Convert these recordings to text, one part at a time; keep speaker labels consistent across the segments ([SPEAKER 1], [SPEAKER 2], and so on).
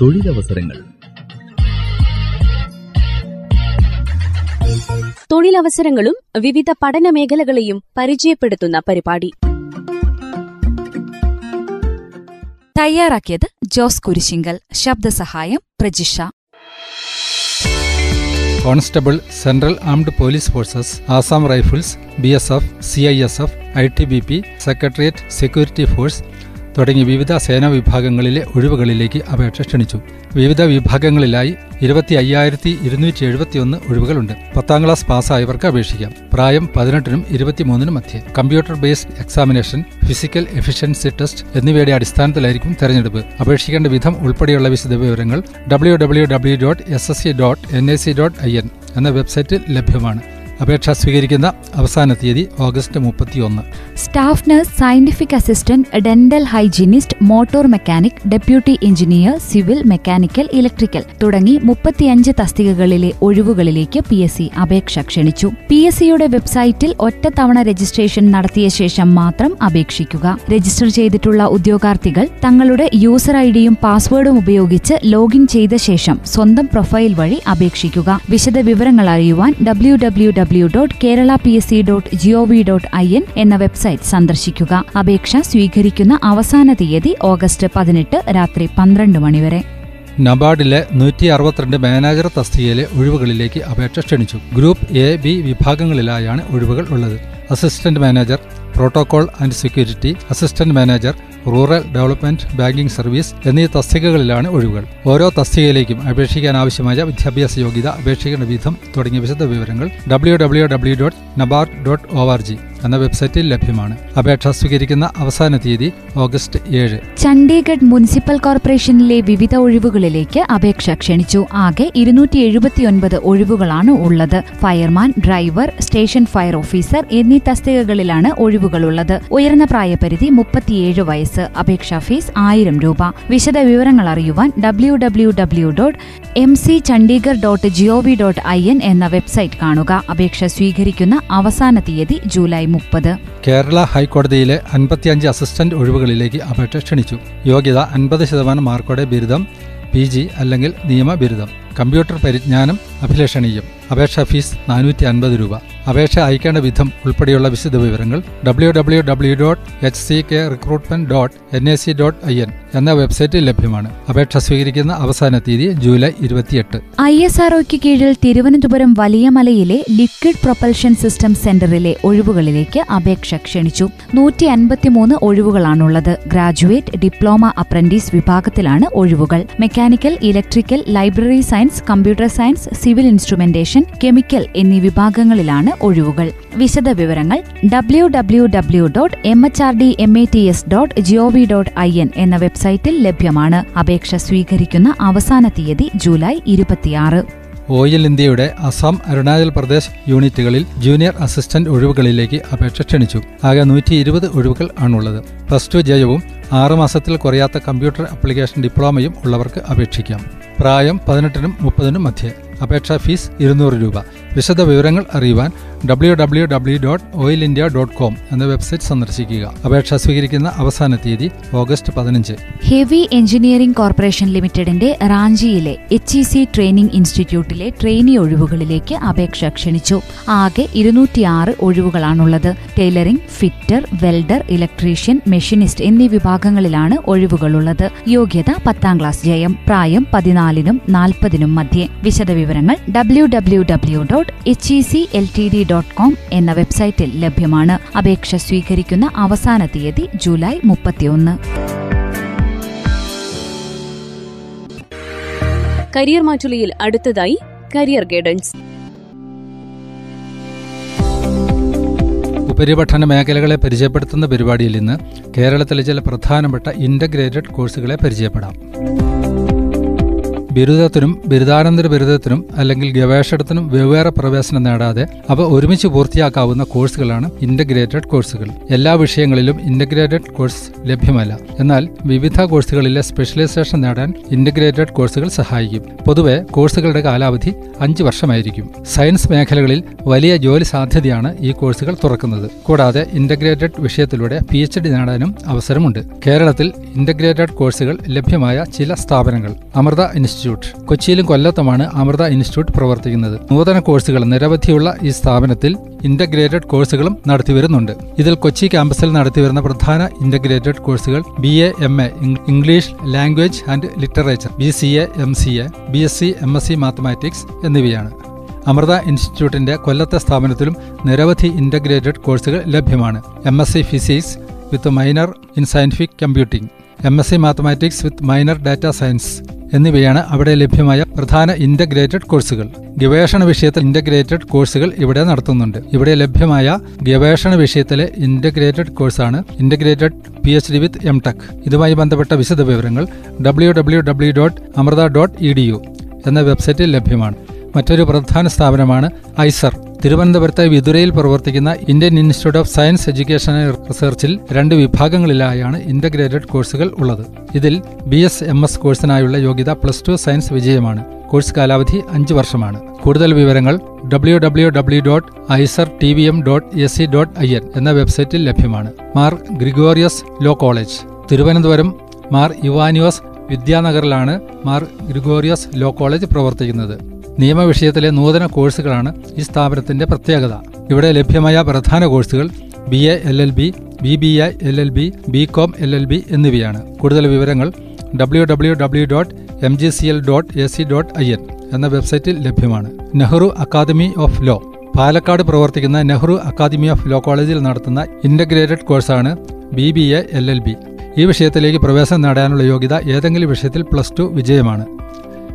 [SPEAKER 1] തൊഴിലവസരങ്ങൾ.
[SPEAKER 2] തൊഴിലവസരങ്ങളും വിവിധ പഠന മേഖലകളെയും പരിചയപ്പെടുത്തുന്ന പരിപാടി.
[SPEAKER 3] തയ്യാറാക്കിയത് Jose Kurisinkal. ശബ്ദസഹായം Prajisha.
[SPEAKER 4] Constable central armed police forces Assam rifles B S F C I S F I T B P secretariat security force തുടങ്ങി വിവിധ സേനാ വിഭാഗങ്ങളിലെ ഒഴിവുകളിലേക്ക് അപേക്ഷ ക്ഷണിച്ചു. വിവിധ വിഭാഗങ്ങളിലായി ഇരുപത്തി അയ്യായിരത്തി ഇരുന്നൂറ്റി എഴുപത്തിയൊന്ന് ഒഴിവുകളുണ്ട്. പത്താം ക്ലാസ് പാസ്സായവർക്ക് അപേക്ഷിക്കാം. പ്രായം പതിനെട്ടിനും ഇരുപത്തിമൂന്നിനും മധ്യേ. Computer based examination physical efficiency test എന്നിവയുടെ അടിസ്ഥാനത്തിലായിരിക്കും തെരഞ്ഞെടുപ്പ്. അപേക്ഷിക്കേണ്ട വിധം ഉൾപ്പെടെയുള്ള വിശദവിവരങ്ങൾ W W W dot S S C dot N I C dot I N എന്ന വെബ്സൈറ്റിൽ ലഭ്യമാണ്. അപേക്ഷ സ്വീകരിക്കുന്ന അവസാന തീയതി ഓഗസ്റ്റ് മുപ്പത്തിയൊന്ന്.
[SPEAKER 3] Staff nurse scientific assistant dental hygienist motor mechanic deputy engineer civil mechanical electrical തുടങ്ങി മുപ്പത്തിയഞ്ച് തസ്തികകളിലെ ഒഴിവുകളിലേക്ക് പി എസ് സി അപേക്ഷ ക്ഷണിച്ചു. പി എസ് സിയുടെ വെബ്സൈറ്റിൽ ഒറ്റത്തവണ രജിസ്ട്രേഷൻ നടത്തിയ ശേഷം മാത്രം അപേക്ഷിക്കുക. രജിസ്റ്റർ ചെയ്തിട്ടുള്ള ഉദ്യോഗാർത്ഥികൾ തങ്ങളുടെ യൂസർ ഐഡിയും പാസ്വേഡും ഉപയോഗിച്ച് ലോഗിൻ ചെയ്ത ശേഷം സ്വന്തം പ്രൊഫൈൽ വഴി അപേക്ഷിക്കുക. വിശദ വിവരങ്ങൾ അറിയുവാൻ W W W dot Kerala P S C dot gov dot I N എന്ന വെബ്സൈറ്റ് സന്ദർശിക്കുക. അപേക്ഷ സ്വീകരിക്കുന്ന അവസാന തീയതി ഓഗസ്റ്റ് പതിനെട്ട് രാത്രി പന്ത്രണ്ട് മണിവരെ
[SPEAKER 4] നബാർഡിലെ നൂറ്റി അറുപത്തിരണ്ട് മാനേജർ തസ്തികയിലെ ഒഴിവുകളിലേക്ക് അപേക്ഷ ക്ഷണിച്ചു. ഗ്രൂപ്പ് എ ബി വിഭാഗങ്ങളിലായാണ് ഒഴിവുകൾ ഉള്ളത്. Assistant manager protocol and security assistant manager rural development banking service എന്നീ തസ്തികകളിലാണ് ഒഴിവുകൾ. ഓരോ തസ്തികയിലേക്കും അപേക്ഷിക്കാൻ ആവശ്യമായ വിദ്യാഭ്യാസ യോഗ്യത അപേക്ഷിക്കേണ്ട വിധം തുടങ്ങിയ വിശദ വിവരങ്ങൾ W W W dot dot O R G എന്ന വെബ്സൈറ്റിൽ ലഭ്യമാണ്. അപേക്ഷ സ്വീകരിക്കുന്ന അവസാന തീയതി ഓഗസ്റ്റ് ഏഴ്.
[SPEAKER 3] ചണ്ഡീഗഡ് മുനിസിപ്പൽ കോർപ്പറേഷനിലെ വിവിധ ഒഴിവുകളിലേക്ക് അപേക്ഷ ക്ഷണിച്ചു. ആകെ ഇരുന്നൂറ്റി എഴുപത്തിയൊൻപത് ഒഴിവുകളാണ് ഉള്ളത്. Fireman driver station fire officer എന്നീ തസ്തികകളിലാണ് ഒഴിവുകളുള്ളത്. ഉയർന്ന പ്രായപരിധി മുപ്പത്തിയേഴ് വയസ്സ്. അപേക്ഷാ ഫീസ് ആയിരം രൂപ. വിശദ വിവരങ്ങൾ അറിയുവാൻ W W W dot M C Chandigarh dot gov dot I N എന്ന വെബ്സൈറ്റ് കാണുക. അപേക്ഷ സ്വീകരിക്കുന്ന അവസാന തീയതി ജൂലൈ മുപ്പത്.
[SPEAKER 4] കേരള ഹൈക്കോടതിയിലെ അൻപത്തിയഞ്ച് അസിസ്റ്റന്റ് ഒഴിവുകളിലേക്ക് അപേക്ഷ ക്ഷണിച്ചു. യോഗ്യത അൻപത് ശതമാനം മാർക്കോടെ ബിരുദം പി ജി അല്ലെങ്കിൽ നിയമ ബിരുദം. കമ്പ്യൂട്ടർ പരിജ്ഞാനം അഭിലഷണീയം. അപേക്ഷാ ഫീസ് നാനൂറ്റി അൻപത് രൂപ. അപേക്ഷ അയക്കേണ്ട വിധം ഉൾപ്പെടെയുള്ള വിശദ വിവരങ്ങൾ W W W dot H C K recruitment dot N A C dot I N എന്ന വെബ്സൈറ്റിൽ ലഭ്യമാണ്. അപേക്ഷ സ്വീകരിക്കുന്ന അവസാന തീയതി ജൂലൈ ഇരുപത്തിയെട്ട്.
[SPEAKER 3] ഐ എസ് ആർ ഒക്ക് കീഴിൽ തിരുവനന്തപുരം വലിയമലയിലെ ലിക്വിഡ് പ്രൊപ്പൽഷൻ സിസ്റ്റം സെന്ററിലെ ഒഴിവുകളിലേക്ക് അപേക്ഷ ക്ഷണിച്ചു. നൂറ്റി അൻപത്തിമൂന്ന് ഒഴിവുകളാണുള്ളത്. ഗ്രാജുവേറ്റ് ഡിപ്ലോമ അപ്രന്റീസ് വിഭാഗത്തിലാണ് ഒഴിവുകൾ. Mechanical electrical library science computer science civil instrumentation chemical എന്നീ വിഭാഗങ്ങളിലാണ് ഒഴിവുകൾ. വിശദ വിവരങ്ങൾ W W W dot M H R D M A T S dot gov dot I N എന്ന വെബ്സൈറ്റിൽ ലഭ്യമാണ്. അപേക്ഷ സ്വീകരിക്കുന്ന അവസാന തീയതി ജൂലൈ ഇരുപത്തിയാറ്.
[SPEAKER 4] ഓയിൽ ഇന്ത്യയുടെ അസം അരുണാചൽ പ്രദേശ് യൂണിറ്റുകളിൽ ജൂനിയർ അസിസ്റ്റന്റ് ഒഴിവുകളിലേക്ക് അപേക്ഷ ക്ഷണിച്ചു. ആകെ നൂറ്റി ഇരുപത് ഒഴിവുകൾ ആണുള്ളത്. പ്ലസ് ടു ജയവും ആറ് മാസത്തിൽ കുറയാത്ത കമ്പ്യൂട്ടർ ആപ്ലിക്കേഷൻ ഡിപ്ലോമയും ഉള്ളവർക്ക് അപേക്ഷിക്കാം. പ്രായം പതിനെട്ടിനും മുപ്പതിനും മധ്യേ. അപേക്ഷാ ഫീസ് ഇരുന്നൂറ് രൂപ. വിശദ വിവരങ്ങൾ അറിയുവാൻ W W W dot oil India dot com എന്ന വെബ്സൈറ്റ് സന്ദർശിക്കുക. അപേക്ഷ സ്വീകരിക്കുന്ന അവസാന തീയതി ഓഗസ്റ്റ് പതിനഞ്ച്.
[SPEAKER 3] ഹെവി എഞ്ചിനീയറിംഗ് കോർപ്പറേഷൻ ലിമിറ്റഡിന്റെ റാഞ്ചിയിലെ എച്ച് ഇ സി ട്രെയിനിംഗ് ഇൻസ്റ്റിറ്റ്യൂട്ടിലെ ട്രെയിനി ഒഴിവുകളിലേക്ക് അപേക്ഷ ക്ഷണിച്ചു. ആകെ ഇരുന്നൂറ്റിയാറ് ഒഴിവുകളാണുള്ളത്. Tailoring fitter welder electrician machinist എന്നീ വിഭാഗങ്ങളിലാണ് ഒഴിവുകളുള്ളത്. യോഗ്യത പത്താം ക്ലാസ് ജയം. പ്രായം പതിനാലിനും നാൽപ്പതിനും മധ്യേ. വിശദവിവരങ്ങൾ W W W dot H E C L T D dot com എന്ന വെബ്സൈറ്റിൽ ലഭ്യമാണ്. അപേക്ഷ സ്വീകരിക്കുന്ന അവസാന തീയതി ജൂലൈ മുപ്പത്തിയൊന്ന്.
[SPEAKER 2] കരിയർ മാറ്റുലിയിൽ അടുത്തതായി കരിയർ ഗൈഡൻസ്.
[SPEAKER 4] ഉപരിപഠന മേഖലകളെ പരിചയപ്പെടുത്തുന്ന പരിപാടിയിൽ ഇന്ന് കേരളത്തിലെ ചില പ്രധാനപ്പെട്ട ഇന്റഗ്രേറ്റഡ് കോഴ്സുകളെ പരിചയപ്പെടാം. ബിരുദത്തിനും ബിരുദാനന്തര ബിരുദത്തിനും അല്ലെങ്കിൽ ഗവേഷണത്തിനും വെവ്വേറെ പ്രവേശനം നേടാതെ അവ ഒരുമിച്ച് പൂർത്തിയാക്കാവുന്ന കോഴ്സുകളാണ് ഇന്റഗ്രേറ്റഡ് കോഴ്സുകൾ എല്ലാ വിഷയങ്ങളിലും ഇന്റഗ്രേറ്റഡ് കോഴ്സ് ലഭ്യമല്ല. എന്നാൽ വിവിധ കോഴ്സുകളിലെ സ്പെഷ്യലൈസേഷൻ നേടാൻ ഇന്റഗ്രേറ്റഡ് കോഴ്സുകൾ സഹായിക്കും. പൊതുവെ കോഴ്സുകളുടെ കാലാവധി അഞ്ച് വർഷമായിരിക്കും. സയൻസ് മേഖലകളിൽ വലിയ ജോലി സാധ്യതയാണ് ഈ കോഴ്സുകൾ തുറക്കുന്നത്. കൂടാതെ ഇന്റഗ്രേറ്റഡ് വിഷയത്തിലൂടെ പി എച്ച് ഡി നേടാനും അവസരമുണ്ട്. കേരളത്തിൽ ഇന്റഗ്രേറ്റഡ് കോഴ്സുകൾ ലഭ്യമായ ചില സ്ഥാപനങ്ങൾ. അമൃത ഇൻസ്റ്റിറ്റ്യൂട്ട് കൊച്ചിയിലും കൊല്ലത്തുമാണ് അമൃത ഇൻസ്റ്റിറ്റ്യൂട്ട് പ്രവർത്തിക്കുന്നത്. നൂതന കോഴ്സുകൾ നിരവധിയുള്ള ഈ സ്ഥാപനത്തിൽ ഇന്റഗ്രേറ്റഡ് കോഴ്സുകളും നടത്തിവരുന്നുണ്ട് ഇതിൽ കൊച്ചി ക്യാമ്പസിൽ നടത്തിവരുന്ന പ്രധാന ഇന്റഗ്രേറ്റഡ് കോഴ്സുകൾ B A M A English language and literature B C A M C A B S C M S C mathematics എന്നിവയാണ്. അമൃത ഇൻസ്റ്റിറ്റ്യൂട്ടിന്റെ കൊല്ലത്തെ സ്ഥാപനത്തിലും നിരവധി ഇന്റഗ്രേറ്റഡ് കോഴ്സുകൾ ലഭ്യമാണ്. M S C physics with minor in scientific computing M S C mathematics with minor data science എന്നിവയാണ് അവിടെ ലഭ്യമായ പ്രധാന ഇന്റഗ്രേറ്റഡ് കോഴ്സുകൾ ഗവേഷണ വിഷയത്തിൽ ഇന്റഗ്രേറ്റഡ് കോഴ്സുകൾ ഇവിടെ നടത്തുന്നുണ്ട്. ഇവിടെ ലഭ്യമായ ഗവേഷണ വിഷയത്തിലെ ഇന്റഗ്രേറ്റഡ് കോഴ്സാണ് integrated P H D with M tech ഇതുമായി ബന്ധപ്പെട്ട വിശദ വിവരങ്ങൾ W W W dot Amrita dot E D U എന്ന വെബ്സൈറ്റിൽ ലഭ്യമാണ്. മറ്റൊരു പ്രധാന സ്ഥാപനമാണ് ഐസർ. തിരുവനന്തപുരത്തെ വിതുരയിൽ പ്രവർത്തിക്കുന്ന Indian institute of science education റിസർച്ചിൽ രണ്ട് വിഭാഗങ്ങളിലായാണ് ഇന്റഗ്രേറ്റഡ് കോഴ്സുകൾ ഉള്ളത്. ഇതിൽ ബി എസ് എം എസ് കോഴ്സിനായുള്ള യോഗ്യത പ്ലസ് ടു സയൻസ് വിജയമാണ്. കോഴ്സ് കാലാവധി അഞ്ച് വർഷമാണ്. കൂടുതൽ വിവരങ്ങൾ W W W dot IISER T V M dot S C dot I N എന്ന വെബ്സൈറ്റിൽ ലഭ്യമാണ്. മാർ ഗ്രിഗോറിയസ് ലോ കോളേജ് തിരുവനന്തപുരം മാർ ഇവാനിയോസ് വിദ്യാനഗറിലാണ് മാർ ഗ്രിഗോറിയസ് ലോ കോളേജ് പ്രവർത്തിക്കുന്നത്. നിയമവിഷയത്തിലെ നൂതന കോഴ്സുകളാണ് ഈ സ്ഥാപനത്തിന്റെ പ്രത്യേകത. ഇവിടെ ലഭ്യമായ പ്രധാന കോഴ്സുകൾ B A L L B B B A L L B B com L L B എന്നിവയാണ്. കൂടുതൽ വിവരങ്ങൾ W W W dot M G C L dot A C dot I N എന്ന വെബ്സൈറ്റിൽ ലഭ്യമാണ്. Nehru academy of law. Palakkad പ്രവർത്തിക്കുന്ന Nehru academy of law കോളേജിൽ നടത്തുന്ന integrated കോഴ്സാണ് B B A L L B ഈ വിഷയത്തിലേക്ക് പ്രവേശനം നേടാനുള്ള യോഗ്യത ഏതെങ്കിലും വിഷയത്തിൽ പ്ലസ് ടു വിജയമാണ്.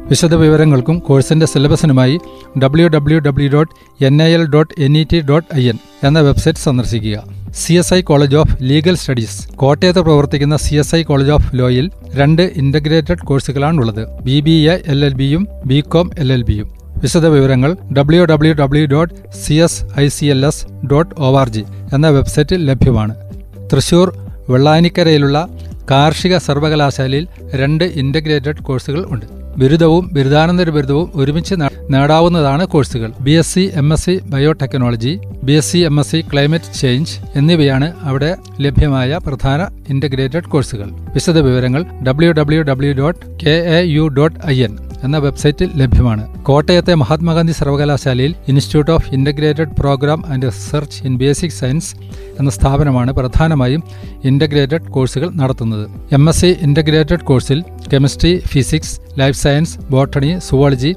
[SPEAKER 4] വിശദ വിവരങ്ങൾക്കും കോഴ്സിന്റെ സിലബസിനുമായി W W W dot N I L dot N E T dot I N എന്ന വെബ്സൈറ്റ് സന്ദർശിക്കുക. C S I college of legal studies കോട്ടയത്ത് പ്രവർത്തിക്കുന്ന C S I college of ലോയിൽ രണ്ട് integrated കോഴ്സുകളാണുള്ളത് B B A L L ബിയും B com L L ബിയും വിശദ വിവരങ്ങൾ W W W dot C S I C L S dot O R G എന്ന വെബ്സൈറ്റിൽ ലഭ്യമാണ്. തൃശൂർ വെള്ളാനിക്കരയിലുള്ള കാർഷിക സർവകലാശാലയിൽ രണ്ട് ഇന്റഗ്രേറ്റഡ് കോഴ്സുകൾ ഉണ്ട്. ബിരുദവും ബിരുദാനന്തര ബിരുദവും ഒരുമിച്ച് നേടാവുന്നതാണ് കോഴ്സുകൾ. B S C M S C biotechnology B S C M S C climate change എന്നിവയാണ് അവിടെ ലഭ്യമായ പ്രധാന ഇന്റഗ്രേറ്റഡ് കോഴ്സുകൾ വിശദ വിവരങ്ങൾ W W W dot K A U dot I N എന്ന വെബ്സൈറ്റിൽ ലഭ്യമാണ്. കോട്ടയത്തെ മഹാത്മാഗാന്ധി സർവകലാശാലയിൽ institute of integrated program and research in basic science എന്ന സ്ഥാപനമാണ് പ്രധാനമായും ഇന്റഗ്രേറ്റഡ് കോഴ്സുകൾ നടത്തുന്നത്. എം എസ് സി ഇന്റഗ്രേറ്റഡ് കോഴ്സിൽ chemistry physics life science botany zoology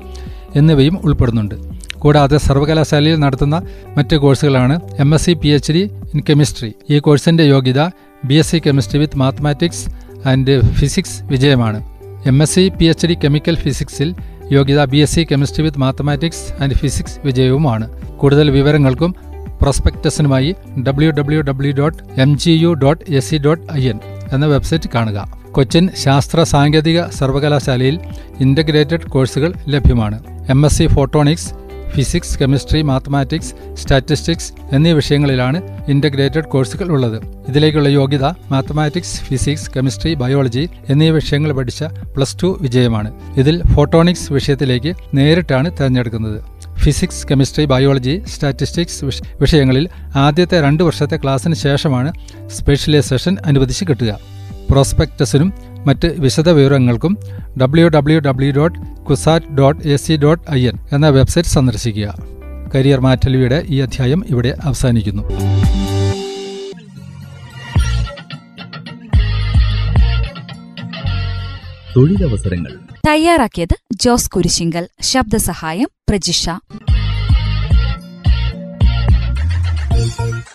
[SPEAKER 4] എന്നിവയും ഉൾപ്പെടുന്നുണ്ട്. കൂടാതെ സർവകലാശാലയിൽ നടത്തുന്ന മറ്റ് കോഴ്സുകളാണ് M S C P H D in chemistry. ഈ കോഴ്സിന്റെ യോഗ്യത B S C chemistry with mathematics and physics വിജയമാണ്. M S C P H D chemical ഫിസിക്സിൽ യോഗ്യത B S C chemistry with mathematics and physics വിജയവുമാണ്. കൂടുതൽ വിവരങ്ങൾക്കും പ്രോസ്പെക്ടസിനുമായി W W W dot M G U dot S C dot I N എന്ന website കാണുക. കൊച്ചിൻ ശാസ്ത്ര സാങ്കേതിക സർവകലാശാലയിൽ integrated കോഴ്സുകൾ ലഭ്യമാണ്. M S C photonics physics chemistry mathematics statistics എന്നീ വിഷയങ്ങളിലാണ് ഇന്റഗ്രേറ്റഡ് കോഴ്സുകൾ ഉള്ളത്. ഇതിലേക്കുള്ള യോഗ്യത മാത്തമാറ്റിക്സ് ഫിസിക്സ് കെമിസ്ട്രി ബയോളജി എന്നീ വിഷയങ്ങൾ പഠിച്ച പ്ലസ് ടു വിജയമാണ്. ഇതിൽ ഫോട്ടോണിക്സ് വിഷയത്തിലേക്ക് നേരിട്ടാണ് തിരഞ്ഞെടുക്കുന്നത്. ഫിസിക്സ് കെമിസ്ട്രി ബയോളജി സ്റ്റാറ്റിസ്റ്റിക്സ് വിഷയങ്ങളിൽ ആദ്യത്തെ രണ്ട് വർഷത്തെ ക്ലാസ്സിന് ശേഷമാണ് സ്പെഷ്യലൈസേഷൻ അനുവദിച്ച് കിട്ടുക. പ്രോസ്പെക്ടസിനും മറ്റ് വിശദ വിവരങ്ങൾക്കും W W W dot CUSAT dot A C dot I N എന്ന വെബ്സൈറ്റ് സന്ദർശിക്കുക. കരിയർ മാറ്റലിയുടെ ഈ അധ്യായം ഇവിടെ അവസാനിക്കുന്നു.
[SPEAKER 1] തൊഴിലവസരങ്ങൾ.
[SPEAKER 3] തയ്യാറാക്കിയത് ജോസ് കുരിശിങ്കൽ. ശബ്ദസഹായം പ്രജിഷ.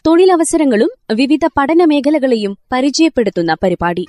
[SPEAKER 2] തൊഴിലവസരങ്ങളും വിവിധ പഠന മേഖലകളെയും പരിചയപ്പെടുത്തുന്ന പരിപാടി.